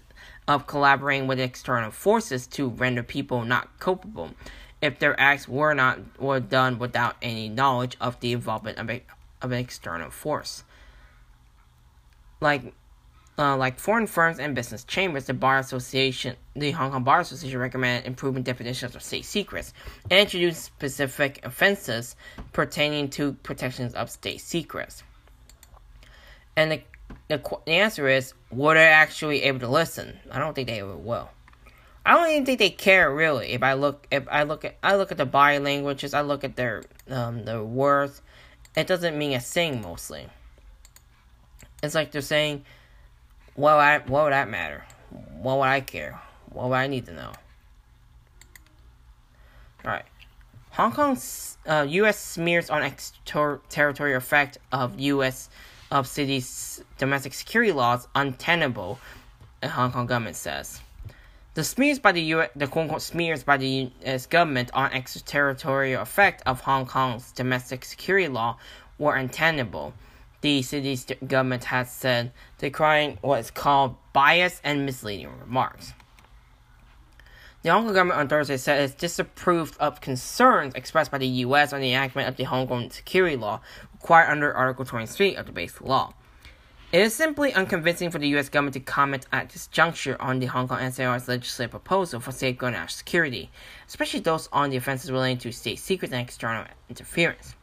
of collaborating with external forces to render people not culpable if their acts were not were done without any knowledge of the involvement of a of an external force. Like uh, like foreign firms and business chambers, the Bar Association, the Hong Kong Bar Association recommended improving definitions of state secrets and introduced specific offenses pertaining to protections of state secrets. And the, the, the answer is, were they actually able to listen? I don't think they ever will. I don't even think they care really. If I look, if I look at, I look at the body languages, I look at their um, their words, it doesn't mean a thing mostly. It's like they're saying, "Well, I, what would that matter? What would I care? What would I need to know?" All right. Hong Kong's uh, U.S. smears on extraterritorial effect of U.S. of city's domestic security laws untenable. The Hong Kong government says. The smears by the U.S. the quote unquote smears by the U.S. government on extraterritorial effect of Hong Kong's domestic security law were untenable. The city's government has said, decrying what is called biased and misleading remarks. The Hong Kong government on Thursday said it disapproved of concerns expressed by the U.S. on the enactment of the Hong Kong security law required under Article 23 of the basic law. It is simply unconvincing for the U.S. government to comment at this juncture on the Hong Kong SAR's legislative proposal for safeguarding national security, especially those on the offenses relating to state secrets and external interference.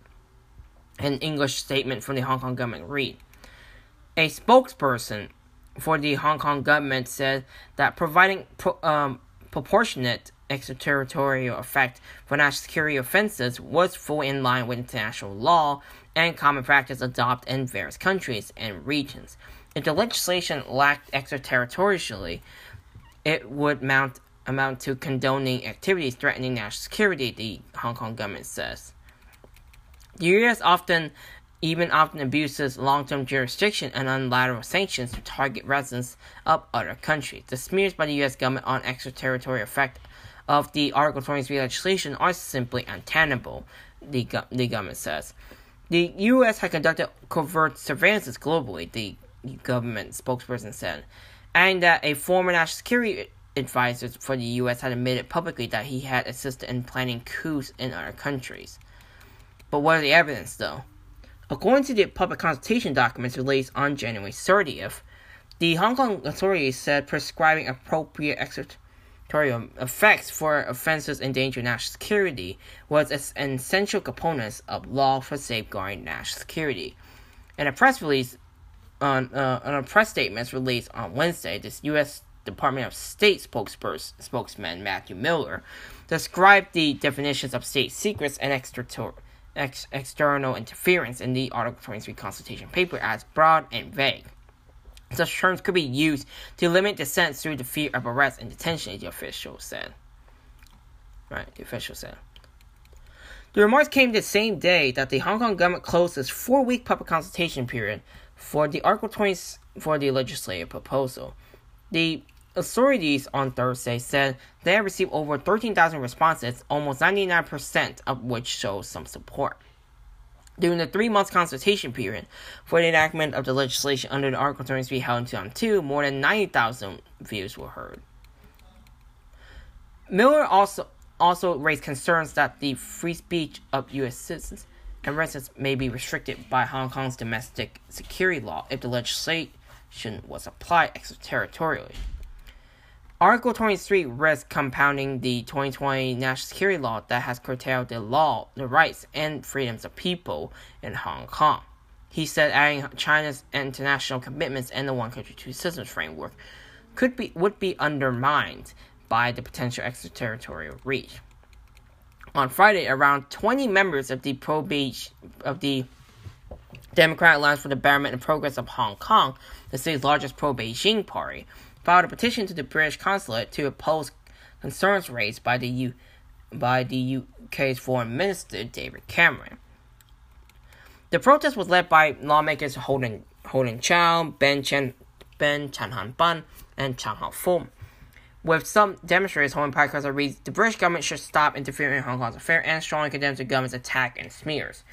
An English statement from the Hong Kong government read A spokesperson for the Hong Kong government said that providing pro, um, proportionate extraterritorial effect for national security offenses was fully in line with international law and common practice adopted in various countries and regions. If the legislation lacked extraterritorially, it would mount, amount to condoning activities threatening national security, the Hong Kong government says. The U.S. often, even often abuses long-arm jurisdiction and unilateral sanctions to target residents of other countries. The smears by the U.S. government on extraterritorial effect of the Article 23 legislation are simply untenable, the, the government says. The U.S. had conducted covert surveillances globally, the government spokesperson said, and that a former national security advisor for the U.S. had admitted publicly that he had assisted in planning coups in other countries. But what are the evidence, though? According to the public consultation documents released on January 30th, the Hong Kong authorities said prescribing appropriate extra effects for offenses endangering national security was an essential component of law for safeguarding national security. In a press release, on, uh, on a press statement released on Wednesday, this U.S. Department of State spokesperson, spokesman Matthew Miller described the definitions of state secrets and ex- external interference in the Article 23 consultation paper as broad and vague. Such terms could be used to limit dissent through the fear of arrest and detention, the official said. Right, the official said. The remarks came the same day that the Hong Kong government closed its four-week public consultation period for the Article 20 for the legislative proposal. The authorities on Thursday said they had received over 13,000 responses, almost 99% of which showed some support. During the three month consultation period for the enactment of the legislation under the Article 23 held in 2002, more than 90,000 views were heard. Miller also also raised concerns that the free speech of U.S. citizens and residents may be restricted by Hong Kong's domestic security law if the legislation was applied extraterritorially. Article 23 risks compounding the 2020 national security law that has curtailed the law, the rights, and freedoms of people in Hong Kong. He said adding China's international commitments and the one country two systems framework could be would be undermined by the potential extraterritorial reach. On Friday, around 20 members of the pro Beijing of the Democratic Alliance for the Betterment and Progress of Hong Kong, the city's largest pro Beijing party, filed a petition to the British consulate to oppose concerns raised by the U by the UK's Foreign Minister David Cameron. The protest was led by lawmakers Holden Holden Chow, Ben Chen Ben Chan Han-pan, and Chan Hok-fung with some demonstrators holding placards that reads, The British government should stop interfering in Hong Kong's affairs and strongly condemns the government's attack and smears.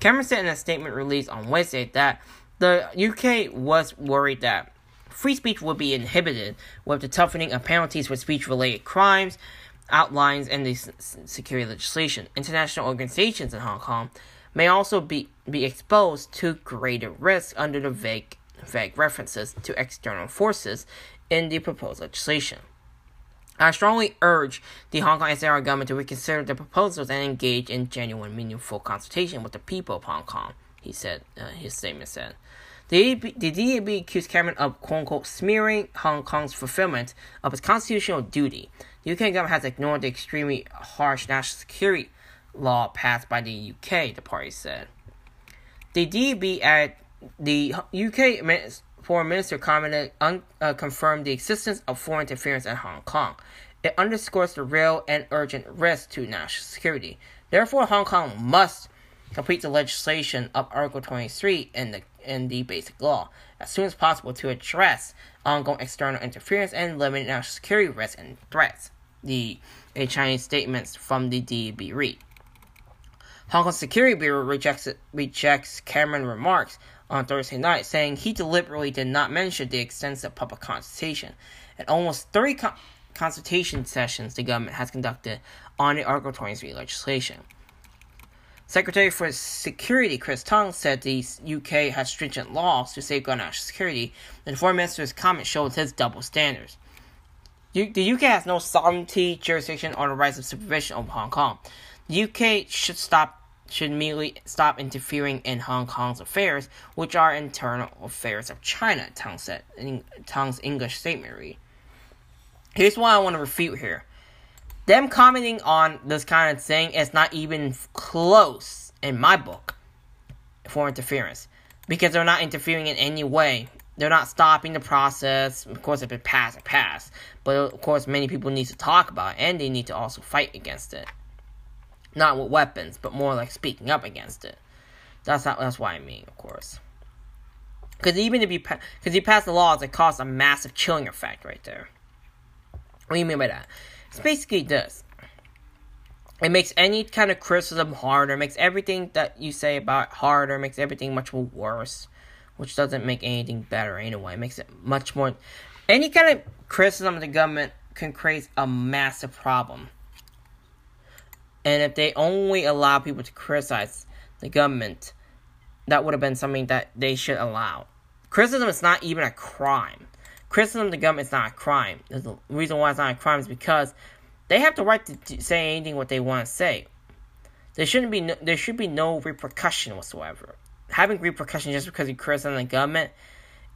Cameron said in a statement released on Wednesday that the UK was worried that free speech would be inhibited with the toughening of penalties for speech related crimes outlines in the security legislation. International organizations in Hong Kong may also be, be exposed to greater risk under the vague, vague references to external forces in the proposed legislation. I strongly urge the Hong Kong SAR government to reconsider the proposals and engage in genuine, meaningful consultation with the people of Hong Kong, he said, uh, his statement said. The, DAB accused Cameron of quote unquote smearing Hong Kong's fulfillment of its constitutional duty. The UK government has ignored the extremely harsh national security law passed by the UK, the party said. The DAB at the UK Foreign Minister commented, un, uh, confirmed the existence of foreign interference in Hong Kong. It underscores the real and urgent risk to national security. Therefore, Hong Kong must complete the legislation of Article 23 in the in the Basic Law as soon as possible to address ongoing external interference and limit national security risks and threats. The a Chinese statements from the DB read. Hong Kong Security Bureau rejects rejects Cameron remarks on Thursday night, saying he deliberately did not mention the extensive public consultation and almost three co- consultation sessions the government has conducted on the Article 23 legislation. Secretary for Security Chris Tang said the UK has stringent laws to safeguard national security, and the Foreign Minister's comment shows his double standards. the UK has no sovereignty, jurisdiction, or the rights of supervision over Hong Kong. The UK should stop should immediately stop interfering in Hong Kong's affairs, which are internal affairs of China, Tang said in Tang's English statement read. Here's what I want to refute here. Them commenting on this kind of thing is not even close, in my book, for interference. Because they're not interfering in any way. They're not stopping the process. Of course, if it passed, it passed. But of course, many people need to talk about it, and they need to also fight against it. Not with weapons, but more like speaking up against it. That's not, that's what I mean, of course. Because even if you because you pass the laws, it causes a massive chilling effect right there. What do you mean by that? It's basically this. It makes any kind of criticism harder, makes everything that you say about harder, makes everything much more worse, which doesn't make anything better anyway. It makes it much more. Any kind of criticism of the government can create a massive problem. And if they only allow people to criticize the government, that would have been something that they should allow. Criticism is not even a crime. Criticism of the government is not a crime. The reason why it's not a crime is because they have the right to say anything what they want to say. There shouldn't be no, there should be no repercussion whatsoever. Having repercussion just because you criticize the government,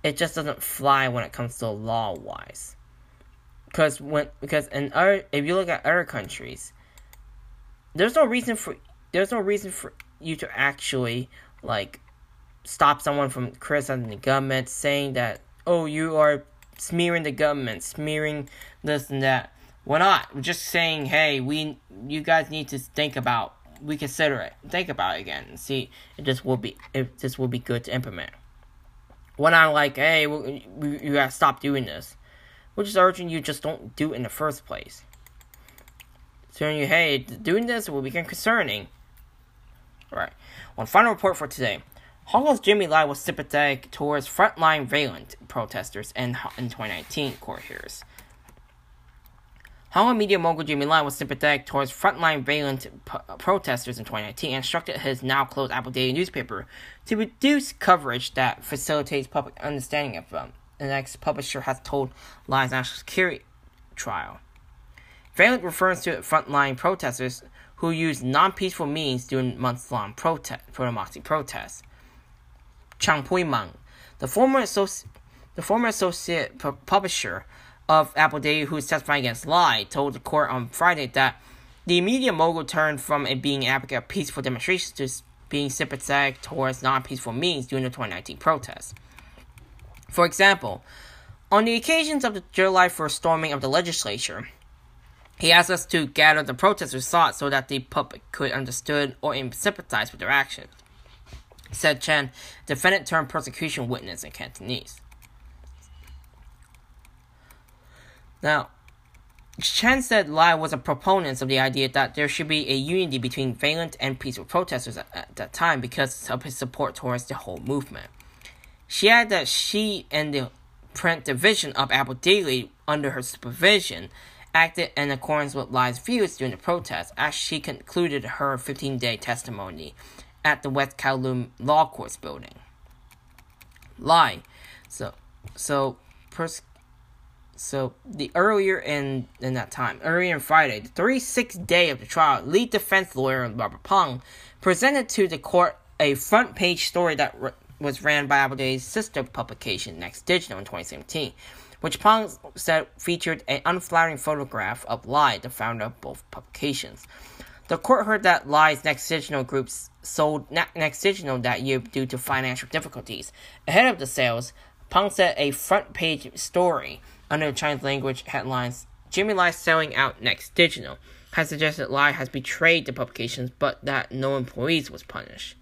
it just doesn't fly when it comes to law wise. Because when because in other if you look at other countries, there's no reason for there's no reason for you to actually like stop someone from criticizing the government, saying that oh you are smearing the government, smearing this and that. We're not. We're just saying, hey, we you guys need to think about reconsider it, think about it again, and see if this will be if this will be good to implement. We're not like, hey, we, we, you gotta stop doing this. We're just urging you just don't do it in the first place. Telling you, hey, doing this will become concerning. Right. One final report for today. Hong Kong's Jimmy Lai was sympathetic towards frontline violent protesters in, in 2019 court hearings. Hong Kong media mogul Jimmy Lai was sympathetic towards frontline violent protesters in 2019 and instructed his now closed Apple Daily newspaper to reduce coverage that facilitates public understanding of them. The next publisher has told Lai's national security trial. Violent refers to frontline protesters who used non-peaceful means during months-long protest, pro-democracy protests. Chan Pui-man, the former associate, the former associate publisher of Apple Daily who is testifying against Lai, told the court on Friday that the media mogul turned from it being an advocate of peaceful demonstrations to being sympathetic towards non-peaceful means during the 2019 protests. For example, on the occasions of the July 1st storming of the legislature, he asked us to gather the protesters' thoughts so that the public could understand or sympathize with their actions, said Chen, defendant turned prosecution witness in Cantonese. Now, Chen said Lai was a proponent of the idea that there should be a unity between violent and peaceful protesters at, at that time because of his support towards the whole movement. She added that she and the print division of Apple Daily, under her supervision, acted in accordance with Lai's views during the protest as she concluded her 15 day testimony at the West Kowloon Law Courts building. Lie. So, so, pers- so the earlier in in that time, earlier in Friday, the 36th day of the trial, lead defense lawyer Robert Pang presented to the court a front page story that was ran by Apple Daily's sister publication, Next Digital, in 2017, which Pang said featured an unflattering photograph of Lai, the founder of both publications. The court heard that Lai's Next Digital groups sold Next Digital that year due to financial difficulties. Ahead of the sales, Pang said a front page story under Chinese language headlines, Jimmy Lai selling out Next Digital, has suggested Lai has betrayed the publications, but that no employees was punished.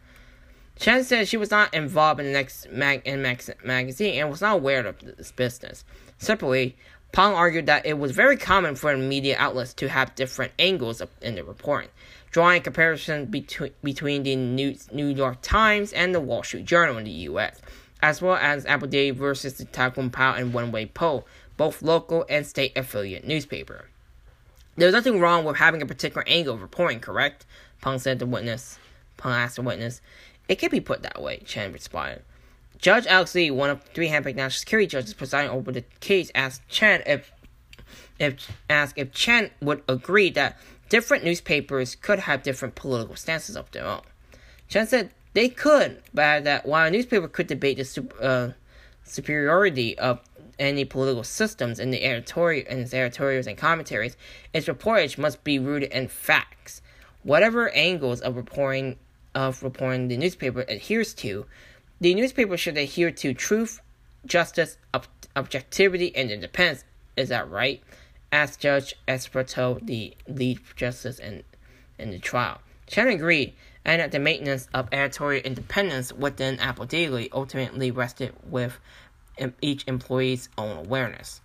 Chen said she was not involved in the next mag- in magazine and was not aware of this business. Separately, Pang argued that it was very common for media outlets to have different angles in their reporting, drawing a comparison between, between the New, New York Times and the Wall Street Journal in the U.S., as well as Apple Daily versus the Kung Pao and Wen Wei Po, both local and state affiliate newspaper. There's nothing wrong with having a particular angle of reporting, correct? Pang said the witness. Pang asked the witness. It can be put that way, Chen responded. Judge Alex Lee, one of three handpicked national security judges presiding over the case, asked Chen if if asked if Chen would agree that different newspapers could have different political stances of their own. Chen said they could, but that while a newspaper could debate the uh, superiority of any political systems in the editorial in its editorials and commentaries, its reportage must be rooted in facts. Whatever angles of reporting of reporting the newspaper adheres to, the newspaper should adhere to truth, justice, ob- objectivity, and independence. Is that right? asked Judge Esther Toh, the lead justice in, in the trial. Chen agreed, and that the maintenance of editorial independence within Apple Daily ultimately rested with each employee's own awareness.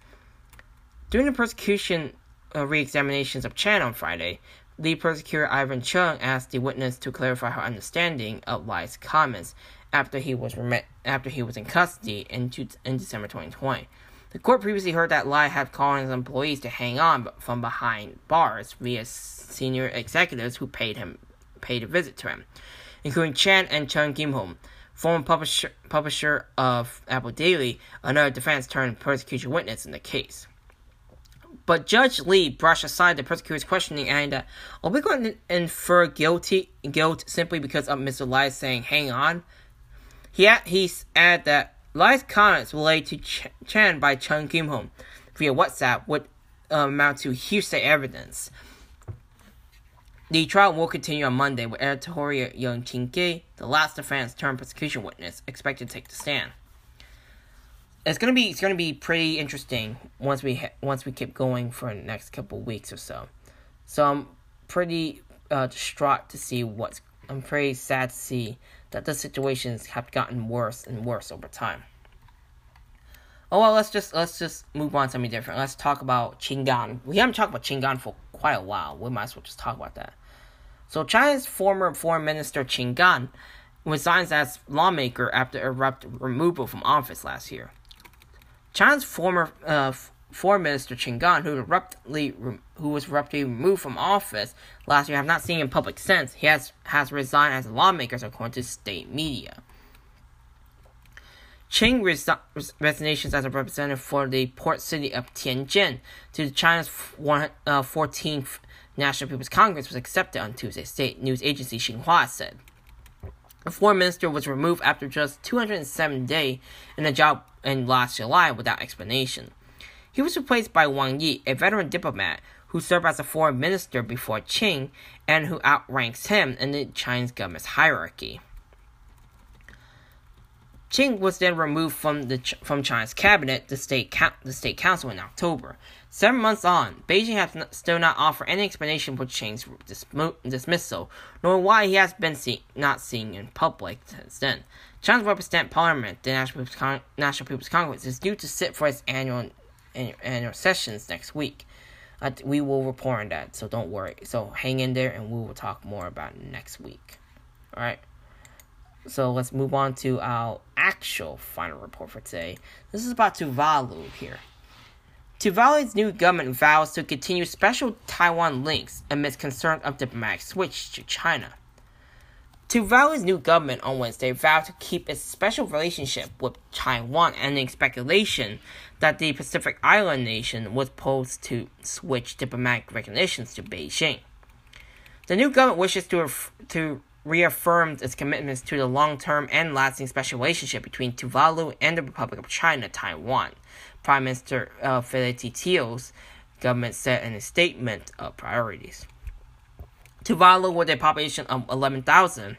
During the prosecution uh, re-examinations of Chen on Friday, the prosecutor Ivan Chung asked the witness to clarify her understanding of Lai's comments after he was rem- after he was in custody in, in December 2020. The court previously heard that Lai had called his employees to hang on from behind bars via senior executives who paid him paid a visit to him, including Chen and Cheung Kim-hung, former publisher, publisher of Apple Daily, another defense turned prosecution witness in the case. But Judge Lee brushed aside the prosecutor's questioning and that, are we going to infer guilty guilt simply because of Mr. Lai saying, hang on? He, he added that Lai's comments related to Ch- Chen by Cheung Kim-hung via WhatsApp would uh, amount to hearsay evidence. The trial will continue on Monday with editorial Yeung Ching-kee, the last defense turned prosecution witness, expected to take the stand. it's gonna be it's gonna be pretty interesting once we ha- once we keep going for the next couple weeks or so. So I'm pretty uh, distraught to see what's. I'm pretty sad to see that the situations have gotten worse and worse over time. Oh well, let's just let's just move on to something different. Let's talk about Qin Gang. We haven't talked about Qin Gang for quite a while. We might as well just talk about that. So China's former foreign minister Qin Gang resigns as lawmaker after abrupt removal from office last year. China's former uh, foreign minister Gang, who who was abruptly removed from office last year, have not seen in public since. He has has resigned as lawmakers, according to state media. Qin resi- resignations as a representative for the port city of Tianjin to China's one, uh, 14th National People's Congress was accepted on Tuesday, state news agency Xinhua said. The foreign minister was removed after just 207 days in the job in last July without explanation. He was replaced by Wang Yi, a veteran diplomat who served as a foreign minister before Qin and who outranks him in the Chinese government's hierarchy. Qin was then removed from the from China's cabinet, the state the state council in October. Seven months on, Beijing has still not offered any explanation for Qin's dis- dismissal, nor why he has been see- not seen in public since then. China's representative parliament, the National People's, Con- National People's Congress, is due to sit for its annual annual sessions next week. Uh, we will report on that, so don't worry. So hang in there, and we will talk more about next week. All right. So let's move on to our actual final report for today. This is about Tuvalu here. Tuvalu's new government vows to continue special Taiwan links amidst concerns of diplomatic switch to China. Tuvalu's new government on Wednesday vowed to keep its special relationship with Taiwan, ending speculation that the Pacific Island nation was posed to switch diplomatic recognitions to Beijing. The new government wishes to, ref- to reaffirm its commitments to the long term and lasting special relationship between Tuvalu and the Republic of China, Taiwan. Prime Minister uh, Feleti Teo's government said in a statement of priorities. Tuvalu, with a population of 11,000,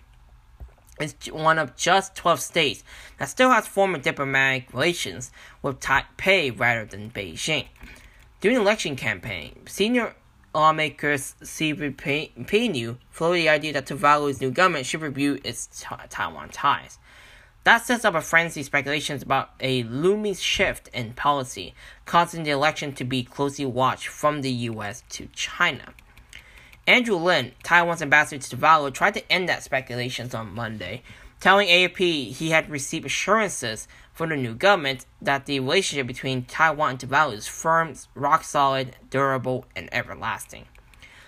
is one of just 12 states that still has formal diplomatic relations with Taipei rather than Beijing. During the election campaign, senior lawmakers Seve Paeniu floated the idea that Tuvalu's new government should review its Taiwan ties. That sets up a frenzy speculations about a looming shift in policy, causing the election to be closely watched from the US to China. Andrew Lin, Taiwan's ambassador to Tuvalu, tried to end that speculations on Monday, telling AFP he had received assurances from the new government that the relationship between Taiwan and Tuvalu is firm, rock solid, durable, and everlasting.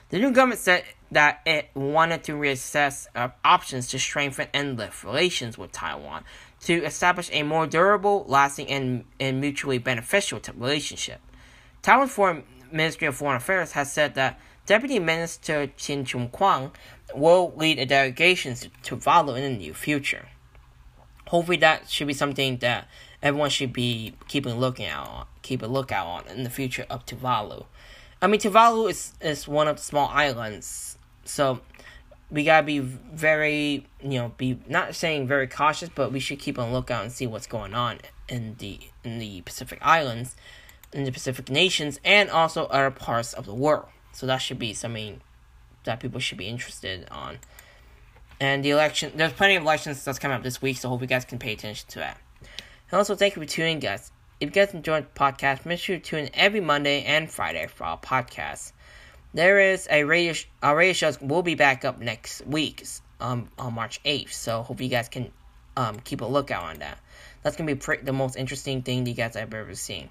The new government said that it wanted to reassess uh, options to strengthen and lift relations with Taiwan to establish a more durable, lasting, and, and mutually beneficial relationship. Taiwan's Foreign Ministry of Foreign Affairs has said that Deputy Minister Tien Chung-kwang will lead a delegation to Tuvalu in the near future. Hopefully, that should be something that everyone should be keeping looking out on, keep a lookout on in the future of Tuvalu. I mean, Tuvalu is, is one of the small islands, so we gotta be very, you know, be not saying very cautious, but we should keep on lookout and see what's going on in the in the Pacific Islands, in the Pacific nations, and also other parts of the world. So that should be something that people should be interested on. And the election, there's plenty of elections that's coming up this week, so hope you guys can pay attention to that. And also, thank you for tuning in, guys. If you guys enjoyed the podcast, make sure to tune in every Monday and Friday for our podcast. There is a radio, sh- our radio shows will be back up next week um, on March 8th, so hope you guys can um, keep a lookout on that. That's going to be the most interesting thing you guys have ever seen.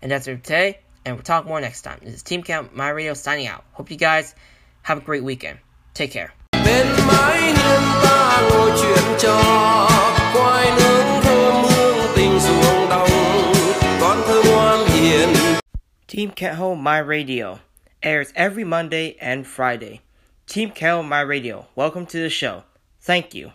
And that's it for today, and we'll talk more next time. This is Team Count My Radio signing out. Hope you guys have a great weekend. Take care. bên mái hiên ta ngồi chuyện trò khoai nướng thơm hương tình ruộng đồng con thơ ngoan hiền Team Can't My Radio airs every Monday and Friday. Team Can't My Radio, welcome to the show. Thank you.